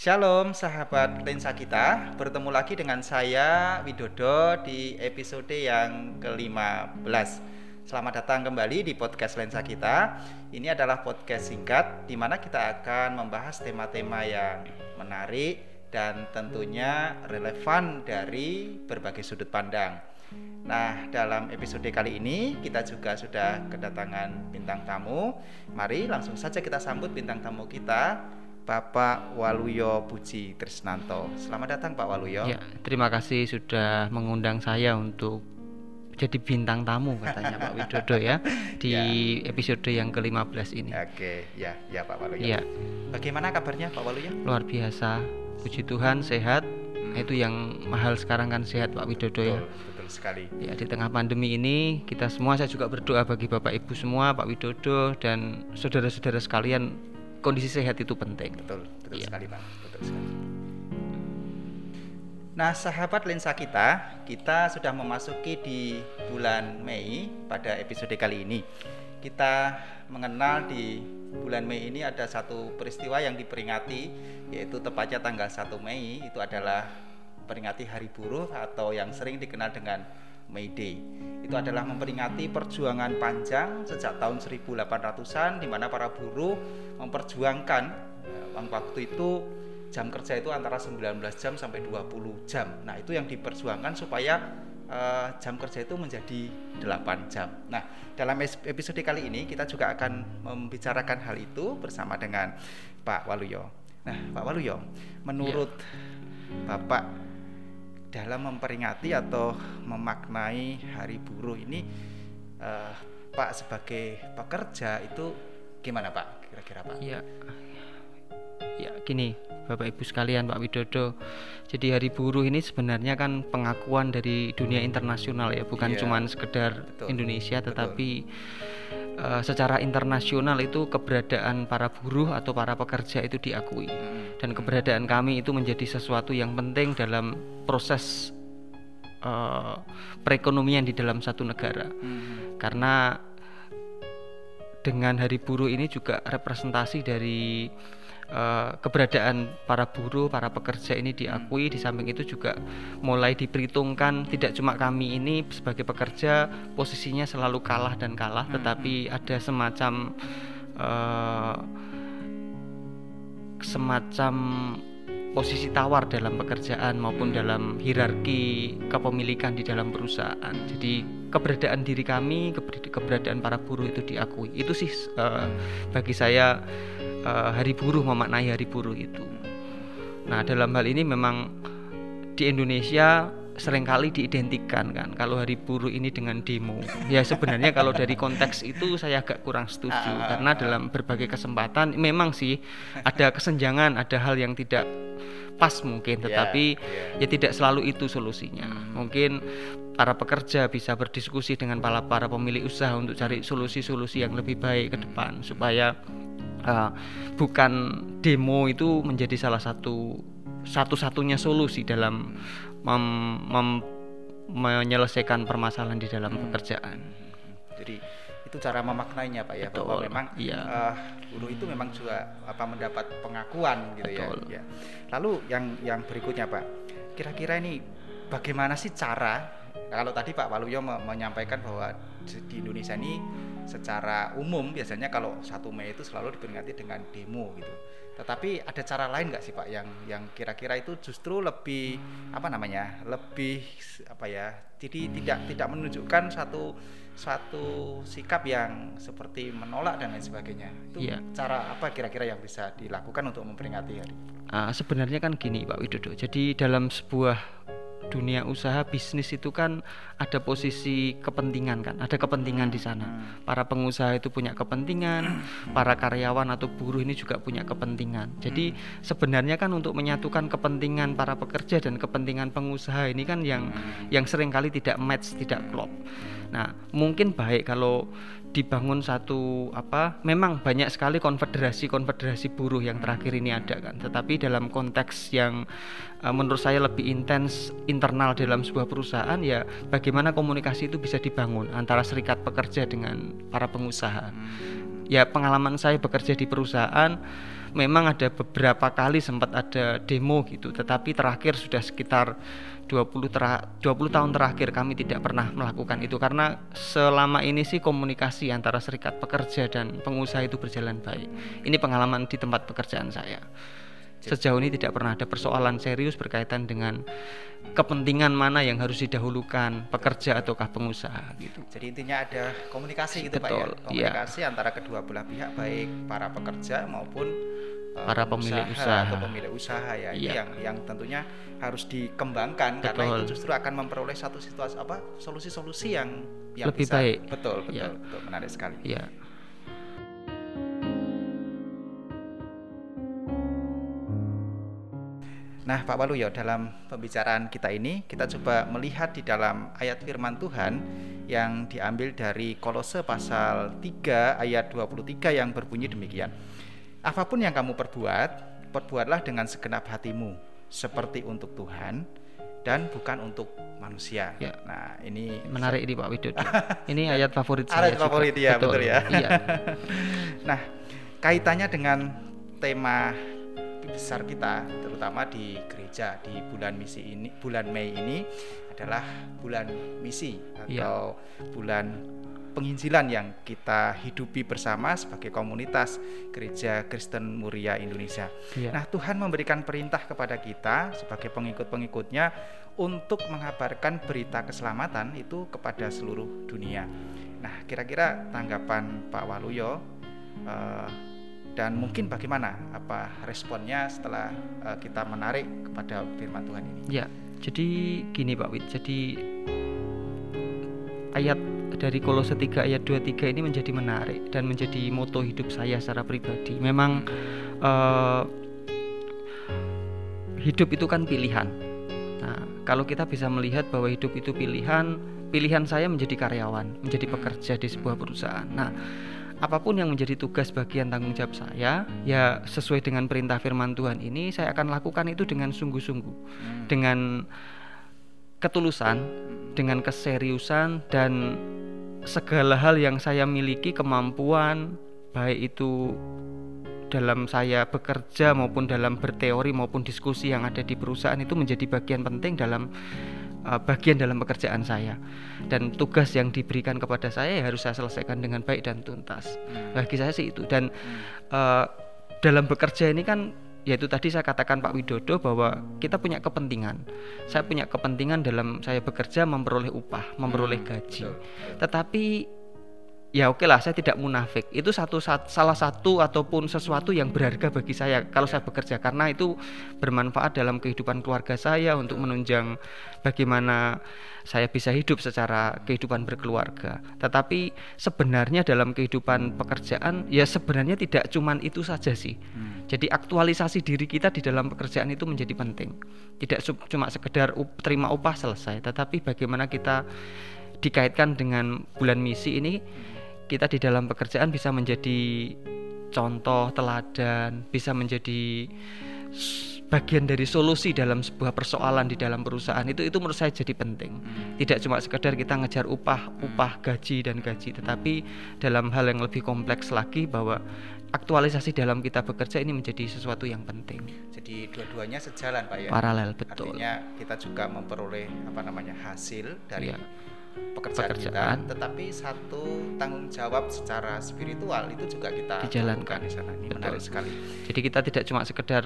Shalom sahabat lensa kita, bertemu lagi dengan saya Widodo di episode yang ke-15. Selamat datang kembali di podcast lensa kita. Ini adalah podcast singkat di mana kita akan membahas tema-tema yang menarik dan tentunya relevan dari berbagai sudut pandang. Nah, dalam episode kali ini kita juga sudah kedatangan bintang tamu. Mari langsung saja kita sambut bintang tamu kita, Bapak Waluyo Puji Trisnanto. Selamat datang Pak Waluyo. Ya, terima kasih sudah mengundang saya untuk jadi bintang tamu katanya Pak Widodo ya di ya. episode yang ke-15 ini. Oke, ya, ya Pak Waluyo. Ya. Bagaimana kabarnya Pak Waluyo? Luar biasa. Puji Tuhan sehat. Hmm. Itu yang mahal sekarang kan sehat Pak Widodo ya. betul, ya. Betul sekali. Ya, di tengah pandemi ini kita semua saya juga berdoa bagi Bapak Ibu semua, Pak Widodo dan saudara-saudara sekalian kondisi sehat itu penting. Betul, betul ya. sekali Pak. Betul sekali. Nah, sahabat lensa kita, kita sudah memasuki di bulan Mei pada episode kali ini. Kita mengenal di bulan Mei ini ada satu peristiwa yang diperingati yaitu tepatnya tanggal 1 Mei itu adalah peringati Hari Buruh atau yang sering dikenal dengan May Day. Itu adalah memperingati perjuangan panjang sejak tahun 1800-an di mana para buruh memperjuangkan eh, waktu itu jam kerja itu antara 19 jam sampai 20 jam. Nah, itu yang diperjuangkan supaya uh, jam kerja itu menjadi 8 jam. Nah, dalam episode kali ini kita juga akan membicarakan hal itu bersama dengan Pak Waluyo. Nah, Pak Waluyo, menurut ya. Bapak dalam memperingati atau memaknai Hari Buruh ini uh, Pak sebagai pekerja itu gimana Pak kira-kira Pak? Ya, ya gini Bapak Ibu sekalian Pak Widodo. Jadi Hari Buruh ini sebenarnya kan pengakuan dari dunia internasional ya, bukan ya, cuma sekedar betul, Indonesia, tetapi betul. uh, secara internasional itu keberadaan para buruh atau para pekerja itu diakui. Hmm dan keberadaan kami itu menjadi sesuatu yang penting dalam proses uh, perekonomian di dalam satu negara hmm. karena dengan hari buruh ini juga representasi dari uh, keberadaan para buruh, para pekerja ini diakui. Di samping itu juga mulai diperhitungkan tidak cuma kami ini sebagai pekerja posisinya selalu kalah dan kalah, hmm. tetapi ada semacam uh, semacam posisi tawar dalam pekerjaan maupun dalam hierarki kepemilikan di dalam perusahaan. Jadi keberadaan diri kami, keberadaan para buruh itu diakui. Itu sih uh, bagi saya uh, hari buruh memaknai hari buruh itu. Nah dalam hal ini memang di Indonesia sering kali diidentikan kan kalau hari buruh ini dengan demo. Ya sebenarnya kalau dari konteks itu saya agak kurang setuju ah, ah, karena ah. dalam berbagai kesempatan memang sih ada kesenjangan, ada hal yang tidak pas mungkin iya, tetapi yeah, yeah. ya tidak selalu itu solusinya. Hmm. Mungkin para pekerja bisa berdiskusi dengan para para pemilik usaha untuk cari solusi-solusi yang lebih baik ke depan supaya uh, bukan demo itu menjadi salah satu satu-satunya solusi dalam mem, mem, menyelesaikan permasalahan di dalam hmm. pekerjaan. Jadi itu cara memaknainya pak ya Betul, bahwa memang iya. uh, buruh itu memang juga apa mendapat pengakuan gitu ya. Betul. ya. Lalu yang yang berikutnya pak, kira-kira ini bagaimana sih cara kalau tadi Pak Waluyo menyampaikan bahwa di Indonesia ini secara umum biasanya kalau satu Mei itu selalu diperingati dengan demo gitu. Tetapi ada cara lain nggak sih Pak yang yang kira-kira itu justru lebih apa namanya lebih apa ya jadi tidak tidak menunjukkan satu satu sikap yang seperti menolak dan lain sebagainya? Itu ya. cara apa kira-kira yang bisa dilakukan untuk memperingati hari? Uh, sebenarnya kan gini Pak Widodo. Jadi dalam sebuah dunia usaha bisnis itu kan ada posisi kepentingan kan ada kepentingan di sana hmm. para pengusaha itu punya kepentingan para karyawan atau buruh ini juga punya kepentingan jadi hmm. sebenarnya kan untuk menyatukan kepentingan para pekerja dan kepentingan pengusaha ini kan yang hmm. yang sering kali tidak match tidak klop nah mungkin baik kalau dibangun satu apa memang banyak sekali konfederasi-konfederasi buruh yang terakhir ini ada kan. Tetapi dalam konteks yang uh, menurut saya lebih intens internal dalam sebuah perusahaan ya bagaimana komunikasi itu bisa dibangun antara serikat pekerja dengan para pengusaha. Ya pengalaman saya bekerja di perusahaan memang ada beberapa kali sempat ada demo gitu tetapi terakhir sudah sekitar 20 tera 20 tahun terakhir kami tidak pernah melakukan itu karena selama ini sih komunikasi antara serikat pekerja dan pengusaha itu berjalan baik. Ini pengalaman di tempat pekerjaan saya. Sejauh ini tidak pernah ada persoalan serius berkaitan dengan kepentingan mana yang harus didahulukan pekerja ataukah pengusaha gitu. Jadi intinya ada komunikasi gitu Pak ya. Betul, iya. Komunikasi antara kedua belah pihak baik para pekerja maupun uh, Para pemilik usaha. atau pemilik usaha ya. Ini Iya. yang yang tentunya harus dikembangkan karena Betul. itu justru akan memperoleh satu situasi apa solusi-solusi yang yang Lebih bisa- baik. Betul, betul, Iya. betul. Menarik sekali. Ya. Nah, Pak Waluyo, dalam pembicaraan kita ini kita coba melihat di dalam ayat firman Tuhan yang diambil dari Kolose pasal 3 ayat 23 yang berbunyi demikian. Apa pun yang kamu perbuat, perbuatlah dengan segenap hatimu seperti untuk Tuhan dan bukan untuk manusia. Ya. Nah, ini Menarik ini Pak Widodo. Ini ayat favorit saya. Ayat juga. favorit ya, betul ya. Iya. Nah, kaitannya dengan tema besar kita, terutama di gereja di bulan misi ini, bulan Mei ini adalah bulan misi Iya. atau bulan penginjilan yang kita hidupi bersama sebagai komunitas Gereja Kristen Muria Indonesia. Iya. Nah, Tuhan memberikan perintah kepada kita sebagai pengikut-pengikutnya untuk mengabarkan berita keselamatan itu kepada seluruh dunia. Nah, kira-kira tanggapan Pak Waluyo eh, dan mungkin bagaimana apa responnya setelah eh, kita menarik kepada firman Tuhan ini? Ya, jadi gini Pak Wid. Jadi ayat dari Kolose 3 ayat 23 ini menjadi menarik dan menjadi moto hidup saya secara pribadi. Memang eh, hidup itu kan pilihan. Nah, kalau kita bisa melihat bahwa hidup itu pilihan, pilihan saya menjadi karyawan, menjadi pekerja di sebuah perusahaan. Nah, apa pun yang menjadi tugas bagian tanggung jawab saya, ya sesuai dengan perintah firman Tuhan ini, saya akan lakukan itu dengan sungguh-sungguh, dengan ketulusan, dengan keseriusan dan segala hal yang saya miliki kemampuan, baik itu dalam saya bekerja maupun dalam berteori maupun diskusi yang ada di perusahaan itu menjadi bagian penting dalam uh, bagian dalam pekerjaan saya. Dan tugas yang diberikan kepada saya ya harus saya selesaikan dengan baik dan tuntas. Bagi saya sih itu. Dan uh, dalam bekerja ini kan yaitu tadi saya katakan Pak Widodo bahwa kita punya kepentingan. Saya punya kepentingan dalam saya bekerja memperoleh upah memperoleh gaji. tetapi ya oke lah saya tidak munafik. Itu satu sat- salah satu ataupun sesuatu yang berharga bagi saya kalau saya bekerja karena itu bermanfaat dalam kehidupan keluarga saya untuk menunjang bagaimana saya bisa hidup secara kehidupan berkeluarga. Tetapi sebenarnya dalam kehidupan pekerjaan ya sebenarnya tidak cuman itu saja sih. Jadi aktualisasi diri kita di dalam pekerjaan itu menjadi penting. Tidak cuma sekedar up- terima upah selesai tetapi bagaimana kita dikaitkan dengan bulan misi ini kita di dalam pekerjaan bisa menjadi contoh teladan, bisa menjadi bagian dari solusi dalam sebuah persoalan di dalam perusahaan itu itu menurut saya jadi penting. Tidak cuma sekedar kita ngejar upah, upah, gaji dan gaji, tetapi dalam hal yang lebih kompleks lagi bahwa aktualisasi dalam kita bekerja ini menjadi sesuatu yang penting. Jadi dua-duanya sejalan Pak ya. Paralel betul. Artinya kita juga memperoleh apa namanya hasil dari Iya. Pekerjaan, Pekerjaan. kita, tetapi satu tanggung jawab secara spiritual itu juga kita Dijalankan. di sana. Ini Betul. menarik sekali. Jadi kita tidak cuma sekedar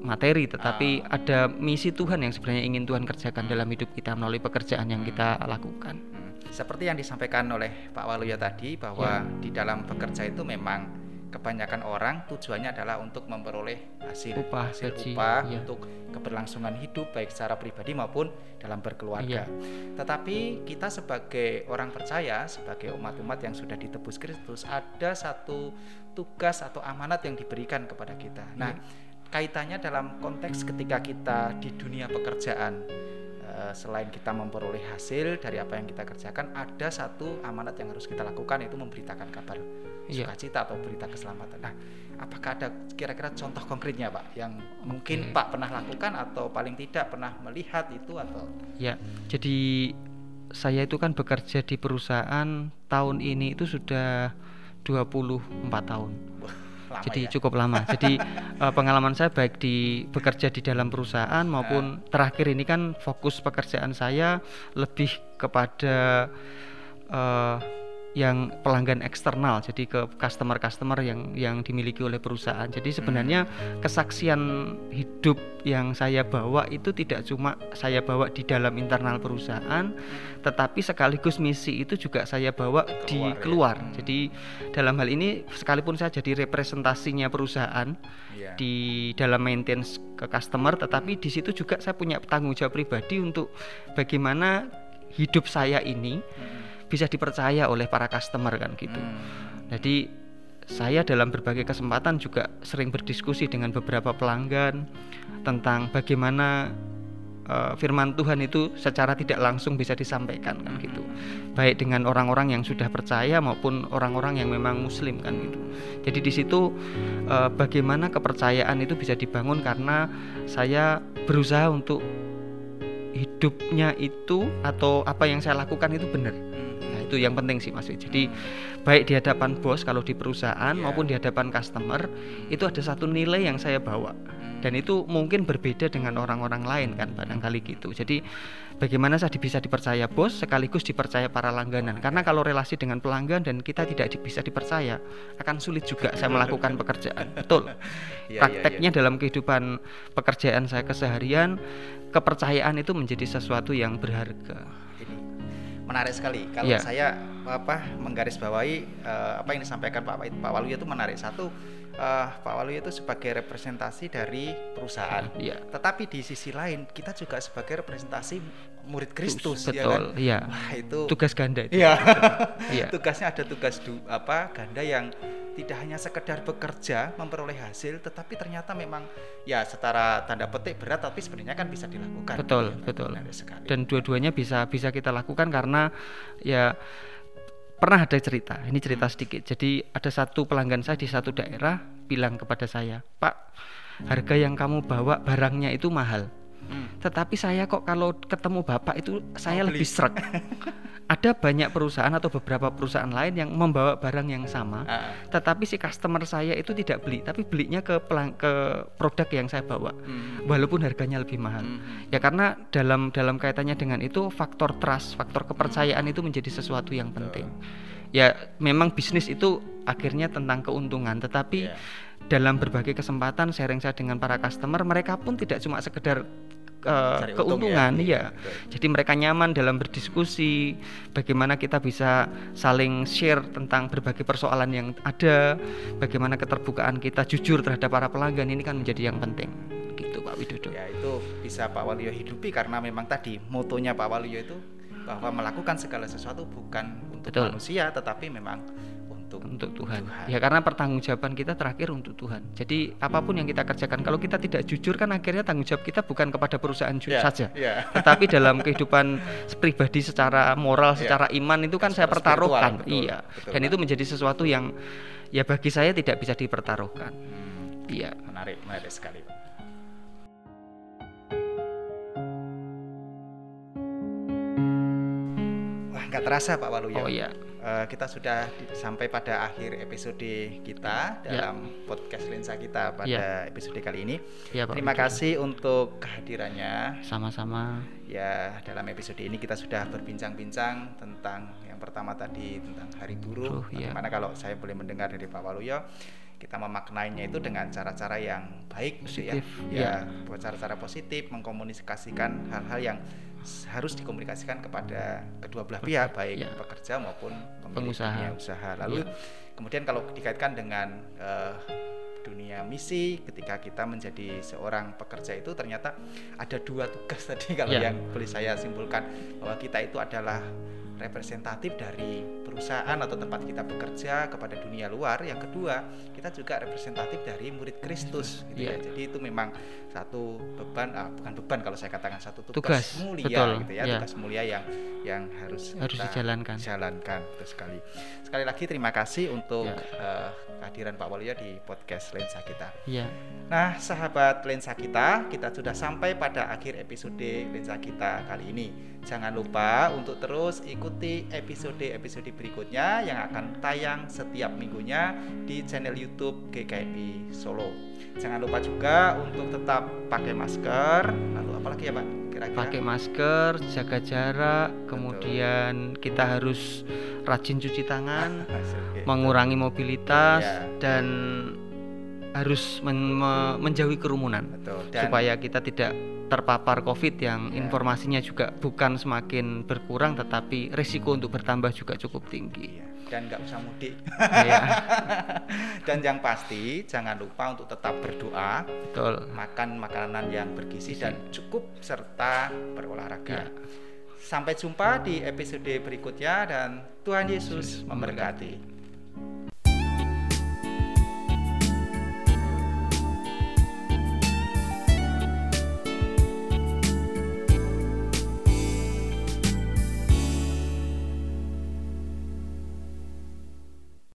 materi, tetapi ada misi Tuhan yang sebenarnya ingin Tuhan kerjakan dalam hidup kita melalui pekerjaan yang kita lakukan. Hmm. Seperti yang disampaikan oleh Pak Waluyo tadi bahwa Ya. di dalam bekerja itu memang kebanyakan orang tujuannya adalah untuk memperoleh hasil Upah, hasil gaji, upah iya. untuk keberlangsungan hidup baik secara pribadi maupun dalam berkeluarga. Iya. Tetapi kita sebagai orang percaya, sebagai umat-umat yang sudah ditebus Kristus, ada satu tugas atau amanat yang diberikan kepada kita. Nah, Iya. kaitannya dalam konteks ketika kita di dunia pekerjaan selain kita memperoleh hasil dari apa yang kita kerjakan ada satu amanat yang harus kita lakukan yaitu memberitakan kabar Iya. sukacita atau berita keselamatan. Nah, apakah ada kira-kira contoh konkretnya Pak yang mungkin Oke. Pak pernah lakukan atau paling tidak pernah melihat itu atau Ya, jadi saya itu kan bekerja di perusahaan tahun ini itu sudah 24 tahun. Lama jadi ya? cukup lama. Jadi eh, pengalaman saya baik di bekerja di dalam perusahaan maupun terakhir ini kan fokus pekerjaan saya lebih kepada eh, yang pelanggan eksternal, jadi ke customer-customer yang yang dimiliki oleh perusahaan. Jadi sebenarnya kesaksian hidup yang saya bawa itu tidak cuma saya bawa di dalam internal perusahaan, tetapi sekaligus misi itu juga saya bawa di Keluar ya. keluar. Hmm. Jadi dalam hal ini sekalipun saya jadi representasinya perusahaan Iya. di dalam maintenance ke customer, tetapi di situ juga saya punya tanggung jawab pribadi untuk bagaimana hidup saya ini Mm-mm. Bisa dipercaya oleh para customer kan gitu. Hmm. Jadi saya dalam berbagai kesempatan juga sering berdiskusi dengan beberapa pelanggan tentang bagaimana eh, firman Tuhan itu secara tidak langsung bisa disampaikan kan gitu. Baik dengan orang-orang yang sudah percaya maupun orang-orang yang memang muslim kan gitu. Jadi di situ eh, bagaimana kepercayaan itu bisa dibangun karena saya berusaha untuk hidupnya itu atau apa yang saya lakukan itu benar. Hmm. Nah, itu yang penting sih Mas. Jadi baik di hadapan bos kalau di perusahaan Iya. maupun di hadapan customer itu ada satu nilai yang saya bawa Hmm. Dan itu mungkin berbeda dengan orang-orang lain kan barangkali gitu. Jadi bagaimana saya bisa dipercaya bos sekaligus dipercaya para langganan. Karena kalau relasi dengan pelanggan dan kita tidak bisa dipercaya akan sulit juga saya melakukan pekerjaan. Betul. Iya, iya, Prakteknya dalam kehidupan pekerjaan saya keseharian kepercayaan itu menjadi sesuatu yang berharga. ini menarik sekali kalau Iya. saya apa menggarisbawahi eh, apa yang disampaikan Pak Pak Waluyo itu menarik satu eh, Pak Waluyo itu sebagai representasi dari perusahaan Iya. tetapi di sisi lain kita juga sebagai representasi murid Kristus ya kan Betul, iya. wah itu Tugas ganda itu. Iya. Iya. Tugasnya ada tugas du, apa ganda yang tidak hanya sekedar bekerja memperoleh hasil, tetapi ternyata memang ya setara tanda petik berat, tapi sebenarnya kan bisa dilakukan. Betul, Ya, betul. sekali. Dan dua-duanya bisa bisa kita lakukan karena ya pernah ada cerita. Ini cerita sedikit. Jadi ada satu pelanggan saya di satu daerah bilang kepada saya, "Pak, harga yang kamu bawa barangnya itu mahal. Hmm. Tetapi saya kok kalau ketemu Bapak itu saya Mau lebih beli." srek." ada banyak perusahaan atau beberapa perusahaan lain yang membawa barang yang sama, Ah, tetapi si customer saya itu tidak beli, tapi belinya ke pelang- ke produk yang saya bawa. hmm, Walaupun harganya lebih mahal. hmm, Ya karena dalam dalam kaitannya dengan itu faktor trust, faktor kepercayaan itu menjadi sesuatu yang penting. Ya memang bisnis itu akhirnya tentang keuntungan, tetapi Iya. dalam berbagai kesempatan sharing saya dengan para customer, mereka pun tidak cuma sekedar uh, Cari untung keuntungan, ya. iya. Betul. Jadi mereka nyaman dalam berdiskusi, bagaimana kita bisa saling share tentang berbagai persoalan yang ada, bagaimana keterbukaan kita jujur terhadap para pelanggan ini kan menjadi yang penting. Gitu Pak Widodo. Ya itu bisa Pak Waluyo hidupi karena memang tadi motonya Pak Waluyo itu bahwa melakukan segala sesuatu bukan untuk Betul. manusia, tetapi memang untuk untuk Tuhan. Tuhan. Ya karena pertanggungjawaban kita terakhir untuk Tuhan. Jadi apa pun yang kita kerjakan kalau kita tidak jujur kan akhirnya tanggung jawab kita bukan kepada perusahaan Ya, saja. ya. Tetapi dalam kehidupan pribadi secara moral, Ya. secara iman itu kan saya pertaruhkan. betul, iya. betul, Dan Pak. itu menjadi sesuatu yang ya bagi saya tidak bisa dipertaruhkan. Hmm, Iya. menarik, menarik sekali. Pak. Wah, nggak terasa Pak Waluyo. Oh iya. Eh, kita sudah sampai pada akhir episode kita Ya. dalam podcast lensa kita pada Ya. episode kali ini. Iya, Pak Terima Widodo. kasih untuk kehadirannya. Sama-sama. Ya, dalam episode ini kita sudah berbincang-bincang tentang pertama tadi tentang Hari Buruh. Buruh, ya. Bagaimana kalau saya boleh mendengar dari Pak Waluyo, kita memaknainya itu dengan cara-cara yang baik, gitu ya. Positif, Ya, cara-cara positif, mengkomunikasikan hal-hal yang harus dikomunikasikan kepada kedua belah pihak, baik ya. pekerja maupun Pengusaha. usaha. Lalu Ya. kemudian kalau dikaitkan dengan eh, dunia misi ketika kita menjadi seorang pekerja itu ternyata ada dua tugas tadi kalau Ya. yang boleh saya simpulkan bahwa kita itu adalah representatif dari perusahaan atau tempat kita bekerja kepada dunia luar. Yang kedua, kita juga representatif dari murid Kristus gitu ya. Ya. Jadi itu memang satu beban ah, bukan beban kalau saya katakan satu tugas, Tugas, mulia betul, gitu ya, ya. tugas mulia yang yang harus Harus kita dijalankan. jalankan betul sekali. Sekali lagi terima kasih untuk Ya. eh, kehadiran Pak Waluyo di podcast lensa kita. Iya. Nah, sahabat lensa kita, kita sudah sampai pada akhir episode lensa kita kali ini. Jangan lupa untuk terus ikuti episode-episode berikutnya yang akan tayang setiap minggunya di channel YouTube GKMI Solo. Jangan lupa juga untuk tetap pakai masker. Lalu apalagi ya, Pak? Kira-kira Pakai masker, jaga jarak, kemudian kita harus rajin cuci tangan, Oke. mengurangi mobilitas Ya. dan harus men- me- menjauhi kerumunan Betul. Dan supaya kita tidak terpapar COVID yang Ya. informasinya juga bukan semakin berkurang tetapi risiko untuk bertambah juga cukup tinggi. Iya, dan nggak usah mudik. Iya, dan yang pasti jangan lupa untuk tetap berdoa, betul. makan makanan yang bergizi dan cukup serta berolahraga. Ya. Sampai jumpa di episode berikutnya dan Tuhan Yesus memberkati.